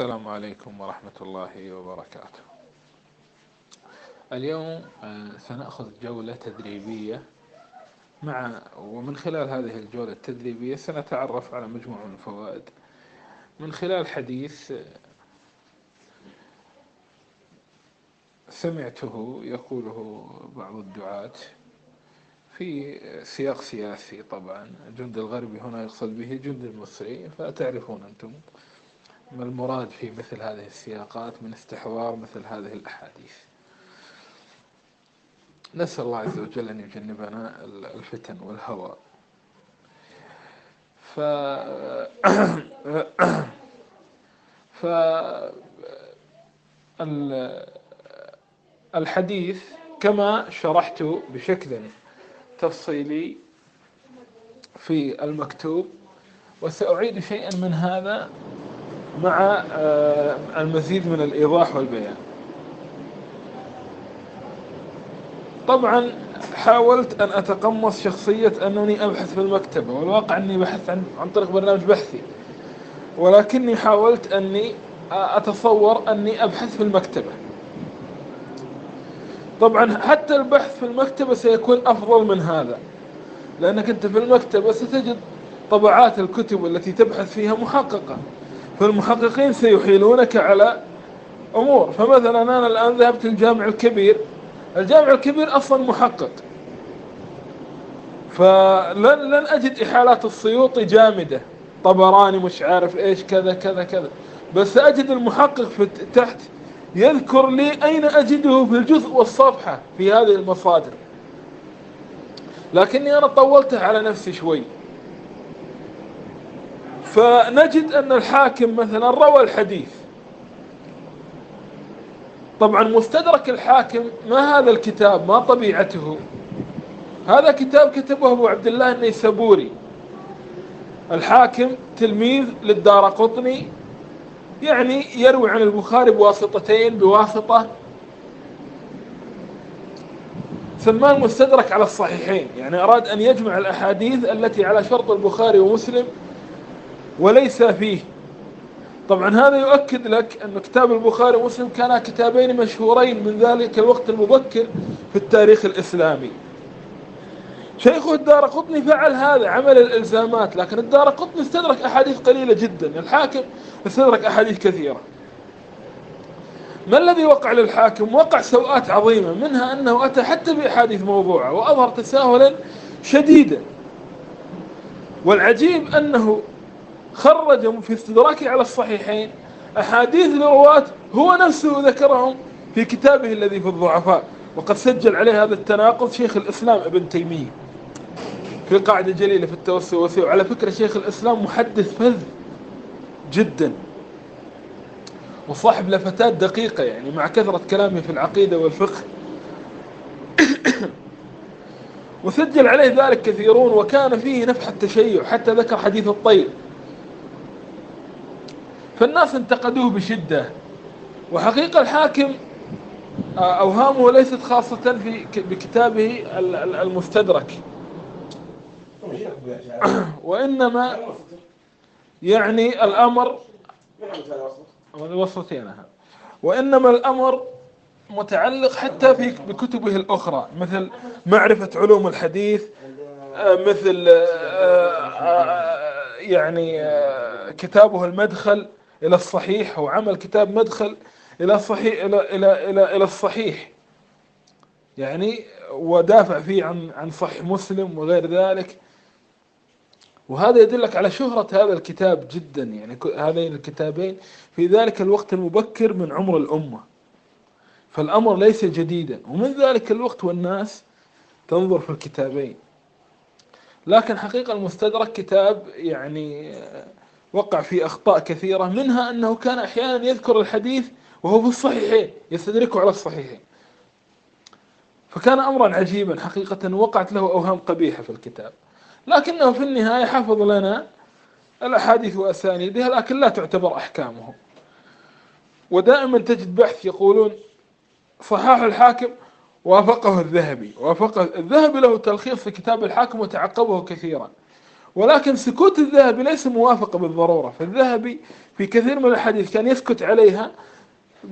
السلام عليكم ورحمة الله وبركاته. اليوم آه، سنأخذ جولة تدريبية. مع ومن خلال هذه الجولة التدريبية سنتعرف على مجموعة من الفوائد. من خلال حديث سمعته يقوله بعض الدعاة في سياق سياسي طبعا. الجند الغربي هنا يقصد به الجند المصري فتعرفون أنتم. ما المراد في مثل هذه السياقات من استحضار مثل هذه الأحاديث؟ نسأل الله عز وجل أن يجنبنا الفتن والهوى. ف ف الحديث كما شرحت بشكل تفصيلي في المكتوب وسأعيد شيئا من هذا مع آه، المزيد من الإيضاح والبيان. طبعا حاولت أن أتقمص شخصية أنني أبحث في المكتبة والواقع أني بحثت عن, عن طريق برنامج بحثي. ولكني حاولت أني أتصور أني أبحث في المكتبة طبعا حتى البحث في المكتبة سيكون أفضل من هذا لأنك أنت في المكتبة ستجد طبعات الكتب التي تبحث فيها محققة. فالمحققين سيحيلونك على أمور. فمثلا أنا الآن ذهبت الجامع الكبير. الجامع الكبير أصلا محقق. فلن لن أجد إحالات السيوطي جامدة. طبراني مش عارف إيش كذا كذا كذا. بس أجد المحقق في تحت يذكر لي أين أجده في الجزء والصفحة في هذه المصادر. لكني أنا طولته على نفسي شوي. فنجد أن الحاكم مثلا روى الحديث. طبعا مستدرك الحاكم ما هذا الكتاب ما طبيعته. هذا كتاب كتبه أبو عبد الله النيسابوري. الحاكم تلميذ للدار قطني يعني يروي عن البخاري بواسطتين بواسطة. سماه المستدرك على الصحيحين يعني أراد أن يجمع الأحاديث التي على شرط البخاري ومسلم وليس فيه. طبعا هذا يؤكد لك أن كتاب البخاري ومسلم كانا كتابين مشهورين من ذلك الوقت المبكر في التاريخ الإسلامي. شيخه الدار قطني فعل هذا عمل الإلزامات لكن الدار قطني استدرك أحاديث قليلة جدا. الحاكم استدرك أحاديث كثيرة. ما الذي وقع للحاكم؟ وقع سوءات عظيمة منها أنه أتى حتى بأحاديث موضوعة وأظهر تساهلا شديدا. والعجيب أنه خرج في استدراكه على الصحيحين. أحاديث الرواة هو نفسه ذكرهم في كتابه الذي في الضعفاء. وقد سجل عليه هذا التناقض شيخ الإسلام ابن تيمية. في قاعدة جليلة في التوسل والوسيع وعلى فكرة شيخ الإسلام محدث فذ جدا. وصاحب لفتات دقيقة يعني مع كثرة كلامه في العقيدة والفقه. وسجل عليه ذلك كثيرون. وكان فيه نفح التشيع. حتى ذكر حديث الطير. فالناس انتقدوه بشدة. وحقيقة الحاكم آه، أوهامه ليست خاصة في بكتابه المستدرك. وإنما يعني الأمر وإنما الأمر متعلق حتى في بكتبه الأخرى مثل معرفة علوم الحديث آه، مثل آه، يعني كتابه المدخل إلى الصحيح أو عمل كتاب مدخل إلى الصحيح إلى إلى إلى إلى الصحيح. يعني ودافع فيه عن عن صحيح مسلم وغير ذلك. وهذا يدلك على شهرة هذا الكتاب جدا. يعني هذين الكتابين في ذلك الوقت المبكر من عمر الأمة. فالأمر ليس جديدا. ومن ذلك الوقت والناس تنظر في الكتابين. لكن حقيقة المستدرك كتاب يعني وقع في أخطاء كثيرة منها أنه كان أحيانا يذكر الحديث وهو في الصحيحين يستدركه على الصحيحين فكان أمرا عجيبا حقيقة وقعت له أوهام قبيحة في الكتاب. لكنه في النهاية حفظ لنا الأحاديث وأسانيدها لكن لا تعتبر أحكامه. ودائما تجد بحث يقولون صحاح الحاكم وافقه الذهبي. وافقه الذهبي له تلخيص في كتاب الحاكم وتعقبه كثيرا. ولكن سكوت الذهبي ليس موافقة بالضرورة. فالذهبي في كثير من الحديث كان يسكت عليها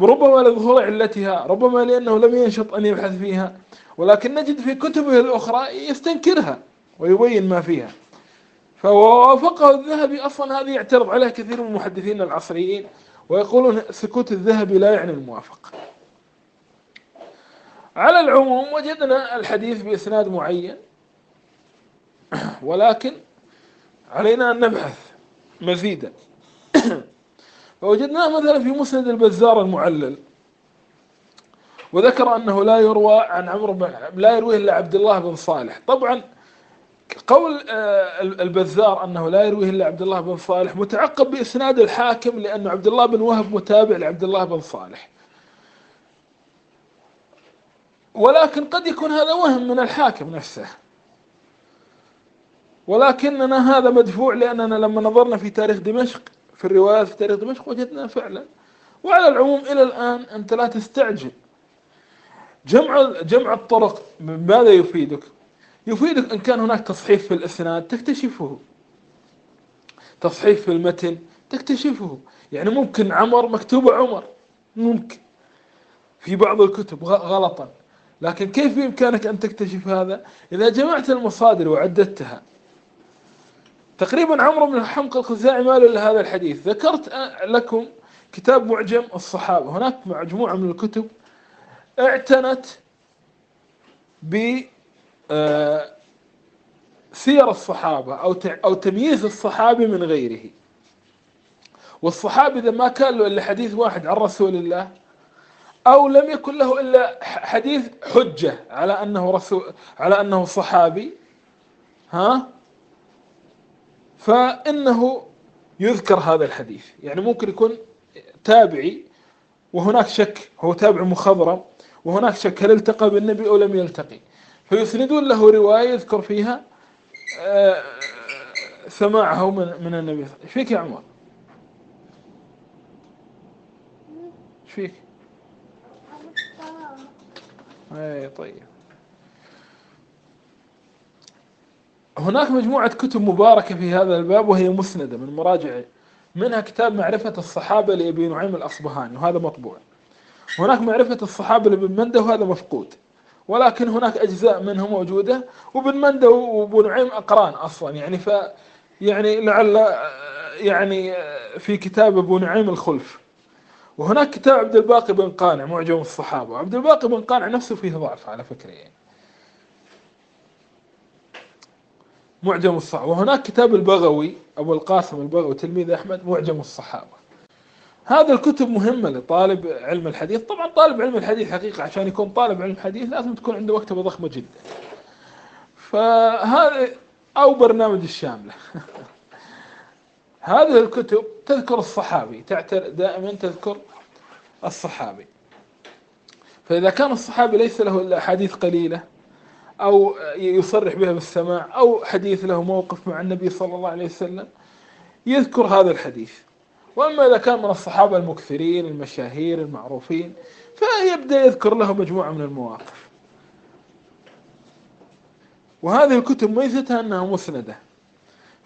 ربما لظهور علتها ربما لأنه لم ينشط أن يبحث فيها ولكن نجد في كتبه الأخرى يستنكرها ويبين ما فيها. فوافقه الذهبي أصلا هذه يعترض عليها كثير من المحدثين العصريين ويقولون سكوت الذهبي لا يعني الموافقة. على العموم وجدنا الحديث بإسناد معين ولكن علينا أن نبحث مزيدا. فوجدناه مثلا في مسند البزار المعلل وذكر أنه لا يروى عن عمرو بن لا يرويه إلا عبد الله بن صالح. طبعا قول آه، البزار أنه لا يرويه إلا عبد الله بن صالح متعقب بإسناد الحاكم لأن عبد الله بن وهب متابع لعبد الله بن صالح. ولكن قد يكون هذا وهم من الحاكم نفسه. ولكننا هذا مدفوع لأننا لما نظرنا في تاريخ دمشق في الروايات في تاريخ دمشق وجدنا فعلا. وعلى العموم إلى الآن أنت لا تستعجل. جمع جمع الطرق ماذا يفيدك؟ يفيدك إن كان هناك تصحيف في الإسناد تكتشفه. تصحيف في المتن تكتشفه. يعني ممكن عمر مكتوب عمر. ممكن. في بعض الكتب غلطا. لكن كيف بإمكانك أن تكتشف هذا؟ إذا جمعت المصادر وعددتها تقريبا عمرو بن الحمق الخزاعي ما له هذا الحديث. ذكرت لكم كتاب معجم الصحابة. هناك مجموعة من الكتب اعتنت ب آه، سير الصحابة أو أو تمييز الصحابي من غيره. والصحابي إذا ما كان له إلا حديث واحد عن رسول الله أو لم يكن له إلا حديث حجة على أنه رسول على أنه صحابي ها؟ فإنه يذكر هذا الحديث يعني ممكن يكون تابعي وهناك شك هو تابع مخضرم وهناك شك هل التقى بالنبي أو لم يلتقي فيسندون له رواية يذكر فيها آه، سماعه من من النبي إيش فيك يا عمر؟ إيش فيك؟ اي طيب هناك مجموعة كتب مباركة في هذا الباب وهي مسندة من مراجع منها كتاب معرفة الصحابة لأبي نعيم الأصبهاني وهذا مطبوع. هناك معرفة الصحابة لابن منده وهذا مفقود. ولكن هناك أجزاء منه موجودة وابن منده وابو نعيم أقران أصلا. يعني ف يعني لعل يعني في كتاب أبو نعيم الخلف. وهناك كتاب عبد الباقي بن قانع معجم الصحابة. وعبد الباقي بن قانع نفسه فيه ضعف على فكرة يعني. معجم الصحابة. وهناك كتاب البغوي أبو القاسم البغوي تلميذ أحمد معجم الصحابة. هذه الكتب مهمة لطالب علم الحديث. طبعا طالب علم الحديث حقيقة عشان يكون طالب علم الحديث لازم تكون عنده مكتبة ضخمة جدا. فهذا أو برنامج الشاملة. هذه الكتب تذكر الصحابي تعتر دائما تذكر الصحابي. فإذا كان الصحابي ليس له إلا أحاديث قليلة أو يصرح بها بالسماع أو حديث له موقف مع النبي صلى الله عليه وسلم يذكر هذا الحديث. وأما إذا كان من الصحابة المكثرين المشاهير المعروفين فيبدأ يذكر له مجموعة من المواقف. وهذه الكتب ميزتها أنها مسندة.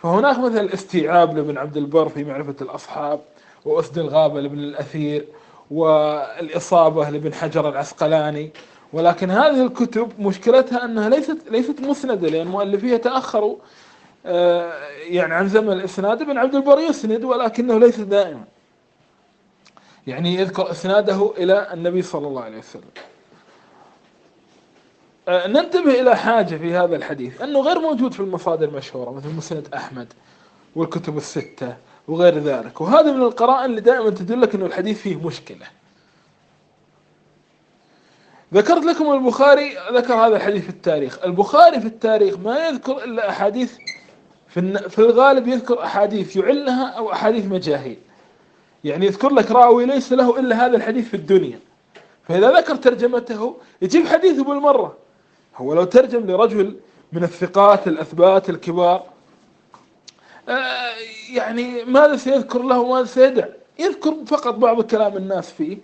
فهناك مثل الاستيعاب لابن عبد البر في معرفة الأصحاب وأسد الغابة لابن الأثير والإصابة لابن حجر العسقلاني ولكن هذه الكتب مشكلتها أنها ليست ليست مسندة لأن مؤلفيها تأخروا آه، يعني عن زمن الإسناد ابن عبد البر يسند ولكنه ليس دائما. يعني يذكر إسناده إلى النبي صلى الله عليه وسلم. آه، ننتبه إلى حاجة في هذا الحديث أنه غير موجود في المصادر المشهورة مثل مسند أحمد والكتب الستة وغير ذلك. وهذا من القرائن اللي دائما تدلك أنه الحديث فيه مشكلة. ذكرت لكم البخاري ذكر هذا الحديث في التاريخ. البخاري في التاريخ ما يذكر إلا أحاديث في في الغالب يذكر أحاديث يعلها أو أحاديث مجاهيل. يعني يذكر لك راوي ليس له إلا هذا الحديث في الدنيا. فإذا ذكر ترجمته يجيب حديثه بالمرة هو لو ترجم لرجل من الثقات الأثبات الكبار آه، يعني ماذا سيذكر له وماذا سيدع؟ يذكر فقط بعض كلام الناس فيه.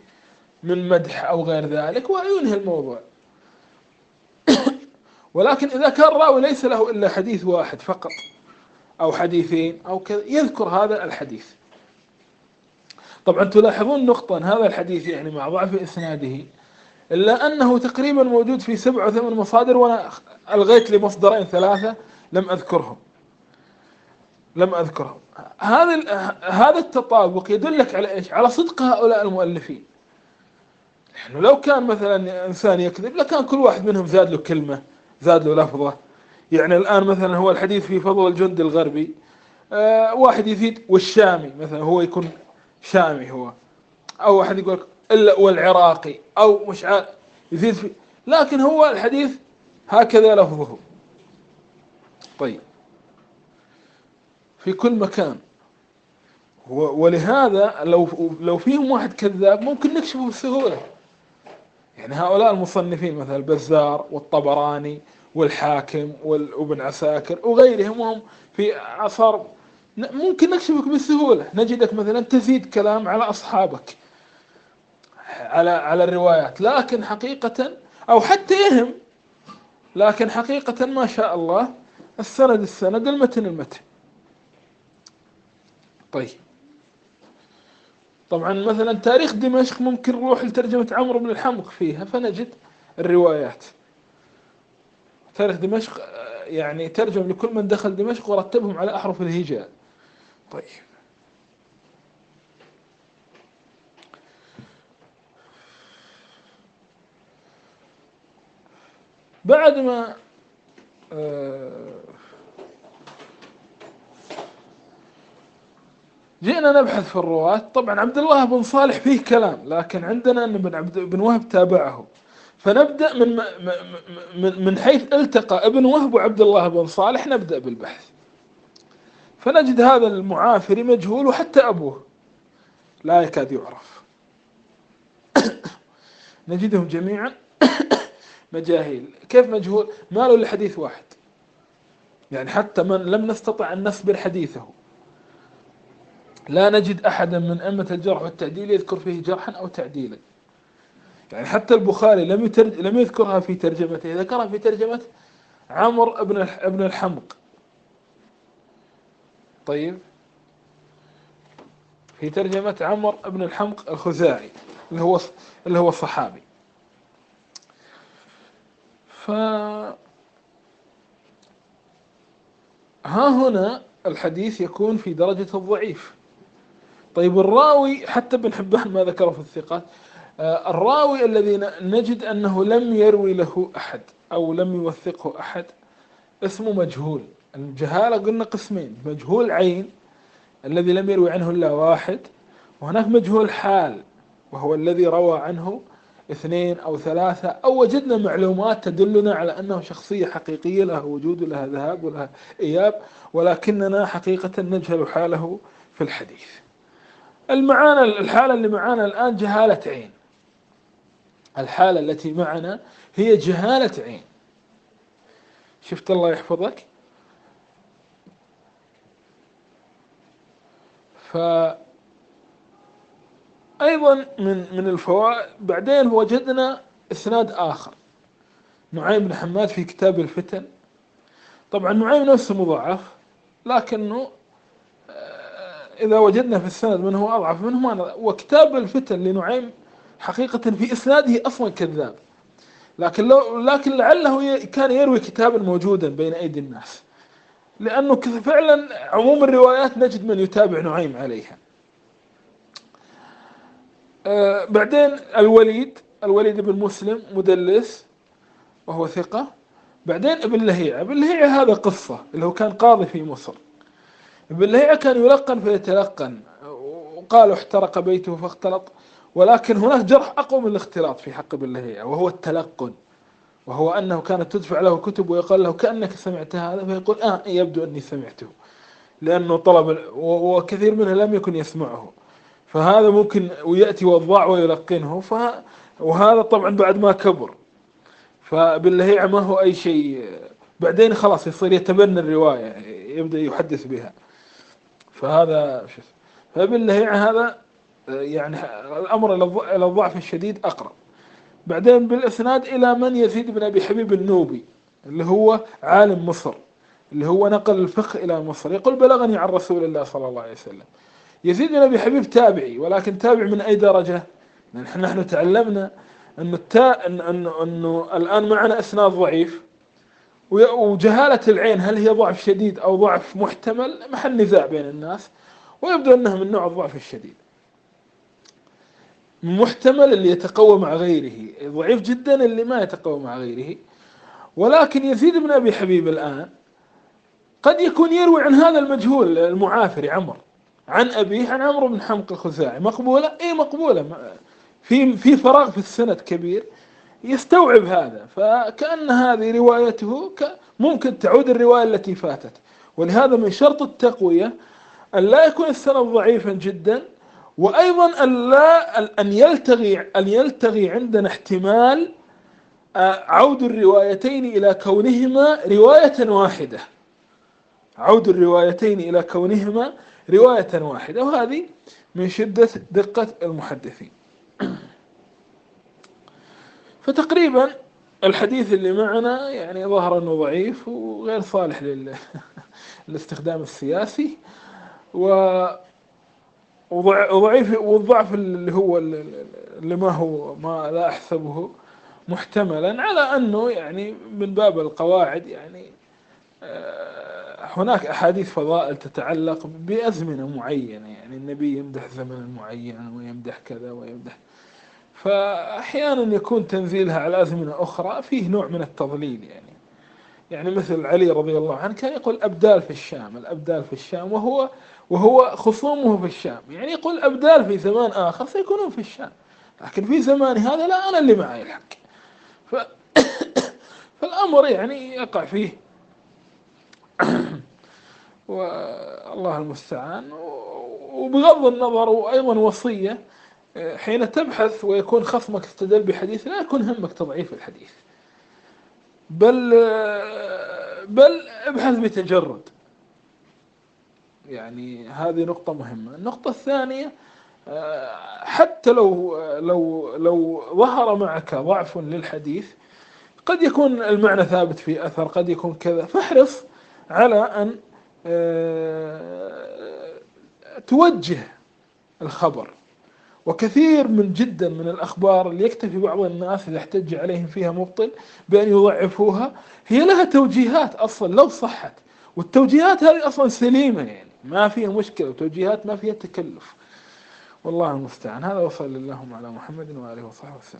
من مدح أو غير ذلك وينهي الموضوع. ولكن إذا كان راوي ليس له إلا حديث واحد فقط أو حديثين أو كذا يذكر هذا الحديث. طبعا تلاحظون نقطة هذا الحديث يعني مع ضعف إسناده إلا أنه تقريبا موجود في سبع أو ثمان مصادر وأنا ألغيت لي مصدرين ثلاثة لم أذكرهم. لم أذكرهم. هذا هذا التطابق يدلك على إيش؟ على صدق هؤلاء المؤلفين. يعني لو كان مثلا إنسان يكذب لكان كل واحد منهم زاد له كلمة زاد له لفظة. يعني الآن مثلا هو الحديث في فضل الجند الغربي آه واحد يزيد والشامي مثلا هو يكون شامي هو. أو واحد يقول إلا والعراقي أو مش عارف يزيد في لكن هو الحديث هكذا لفظه. طيب. في كل مكان. ولهذا لو لو فيهم واحد كذاب ممكن نكشفه بسهولة. يعني هؤلاء المصنفين مثلا البزار والطبراني والحاكم وابن عساكر وغيرهم وهم في عصر ممكن نكشفك بسهولة نجدك مثلا تزيد كلام على أصحابك على على الروايات لكن حقيقة أو حتى يهم لكن حقيقة ما شاء الله السند السند المتن المتن. طيب. طبعا مثلا تاريخ دمشق ممكن نروح لترجمة عمرو بن الحمق فيها فنجد الروايات. تاريخ دمشق يعني ترجم لكل من دخل دمشق ورتبهم على أحرف الهجاء. طيب. بعد ما آه، جئنا نبحث في الرواة. طبعا عبد الله بن صالح فيه كلام لكن عندنا أن بن عبد بن وهب تابعه. فنبدأ من من من حيث التقى ابن وهب وعبد الله بن صالح نبدأ بالبحث. فنجد هذا المعافري مجهول وحتى أبوه لا يكاد يعرف. نجدهم جميعا. مجاهيل. كيف مجهول؟ ما له الا حديث واحد. يعني حتى من لم نستطع أن نصبر حديثه. لا نجد أحدا من أئمة الجرح والتعديل يذكر فيه جرحا أو تعديلا. يعني حتى البخاري لم يترج... لم يذكرها في ترجمته ذكرها في ترجمة عمر ابن ابن الحمق. طيب. في ترجمة عمر ابن الحمق الخزاعي اللي هو اللي هو الصحابي. ف ها هنا الحديث يكون في درجة الضعيف. طيب الراوي حتى ابن حبان ما ذكره في الثقات آه، الراوي الذي نجد أنه لم يروي له أحد أو لم يوثقه أحد اسمه مجهول. الجهالة قلنا قسمين مجهول عين الذي لم يروي عنه إلا واحد وهناك مجهول حال وهو الذي روى عنه اثنين أو ثلاثة أو وجدنا معلومات تدلنا على أنه شخصية حقيقية لها وجود ولها ذهاب ولها إياب ولكننا حقيقة نجهل حاله في الحديث. المعانا الحالة اللي معانا الآن جهالة عين. الحالة التي معنا هي جهالة عين. شفت الله يحفظك؟ ف أيضا من من الفوائد بعدين وجدنا إسناد آخر. نعيم بن حماد في كتاب الفتن. طبعا نعيم نفسه مضاعف لكنه إذا وجدنا في السند من هو أضعف منه ما وكتاب الفتن لنعيم حقيقة في إسناده أصلا كذاب. لكن لو لكن لعله كان يروي كتابا موجودا بين أيدي الناس. لأنه فعلا عموم الروايات نجد من يتابع نعيم عليها. آه بعدين الوليد الوليد بن مسلم مدلس وهو ثقة. بعدين ابن لهيعة. ابن لهيعة هذا قصة اللي هو كان قاضي في مصر. ابن لهيعة كان يلقن فيتلقن. وقالوا احترق بيته فاختلط. ولكن هناك جرح أقوى من الاختلاط في حق ابن لهيعة وهو التلقن. وهو أنه كانت تدفع له كتب ويقال له كأنك سمعت هذا فيقول آه يبدو أني سمعته. لأنه طلب وكثير منه لم يكن يسمعه. فهذا ممكن ويأتي وضاع ويلقنه. ف وهذا طبعا بعد ما كبر. فباللهيعة ما هو أي شيء. بعدين خلاص يصير يتبنى الرواية يبدأ يحدث بها. فهذا شو فبالله هذا يعني الأمر إلى الضعف الشديد أقرب. بعدين بالإسناد إلى من يزيد بن أبي حبيب النوبي اللي هو عالم مصر اللي هو نقل الفقه إلى مصر. يقول بلغني عن رسول الله صلى الله عليه وسلم يزيد بن أبي حبيب تابعي ولكن تابع من أي درجة؟ نحن نحن تعلمنا أن التا... أن... أن... أنه الآن معنا إسناد ضعيف. وجهالة العين هل هي ضعف شديد أو ضعف محتمل؟ محل نزاع بين الناس ويبدو أنها من نوع الضعف الشديد. محتمل اللي يتقوى مع غيره ضعيف جدا اللي ما يتقوى مع غيره. ولكن يزيد بن أبي حبيب الآن قد يكون يروي عن هذا المجهول المعافري عمر عن أبيه عن عمرو بن حمق الخزاعي. مقبولة؟ أي مقبولة. في في فراغ في السند كبير. يستوعب هذا. فكأن هذه روايته ممكن تعود الرواية التي فاتت. ولهذا من شرط التقوية أن لا يكون السند ضعيفا جدا وأيضا أن لا أن يلتغي أن يلتغي عندنا احتمال آه، عود الروايتين إلى كونهما رواية واحدة. عود الروايتين إلى كونهما رواية واحدة. وهذه من شدة دقة المحدثين. فتقريبا الحديث اللي معنا يعني ظهر أنه ضعيف وغير صالح للاستخدام السياسي. و وضعيف والضعف اللي هو اللي ما هو ما لا أحسبه محتملا على أنه يعني من باب القواعد يعني آه، هناك أحاديث فضائل تتعلق بأزمنة معينة. يعني النبي يمدح زمن معين ويمدح كذا ويمدح فأحيانا يكون تنزيلها على أزمنة أخرى فيه نوع من التضليل يعني. يعني مثل علي رضي الله عنه كان يقول أبدال في الشام الأبدال في الشام وهو وهو خصومه في الشام. يعني يقول أبدال في زمان آخر سيكونون في الشام. لكن في زماني هذا لا أنا اللي معي الحق. ف... فالأمر يعني يقع فيه. والله المستعان. وبغض النظر وأيضا وصية. حين تبحث ويكون خصمك استدل بحديث لا يكون همك تضعيف الحديث. بل بل ابحث بتجرد. يعني هذه نقطة مهمة. النقطة الثانية حتى لو لو لو ظهر معك ضعف للحديث قد يكون المعنى ثابت في أثر قد يكون كذا. فاحرص على أن توجه الخبر. وكثير من جدا من الأخبار اللي يكتفي بعض الناس إذا احتج عليهم فيها مبطل بأن يضعفوها هي لها توجيهات أصلا لو صحت والتوجيهات هذه أصلا سليمة يعني ما فيها مشكلة وتوجيهات ما فيها تكلف. والله المستعان. هذا وصلى اللهم على محمد وآله وصحبه وسلم.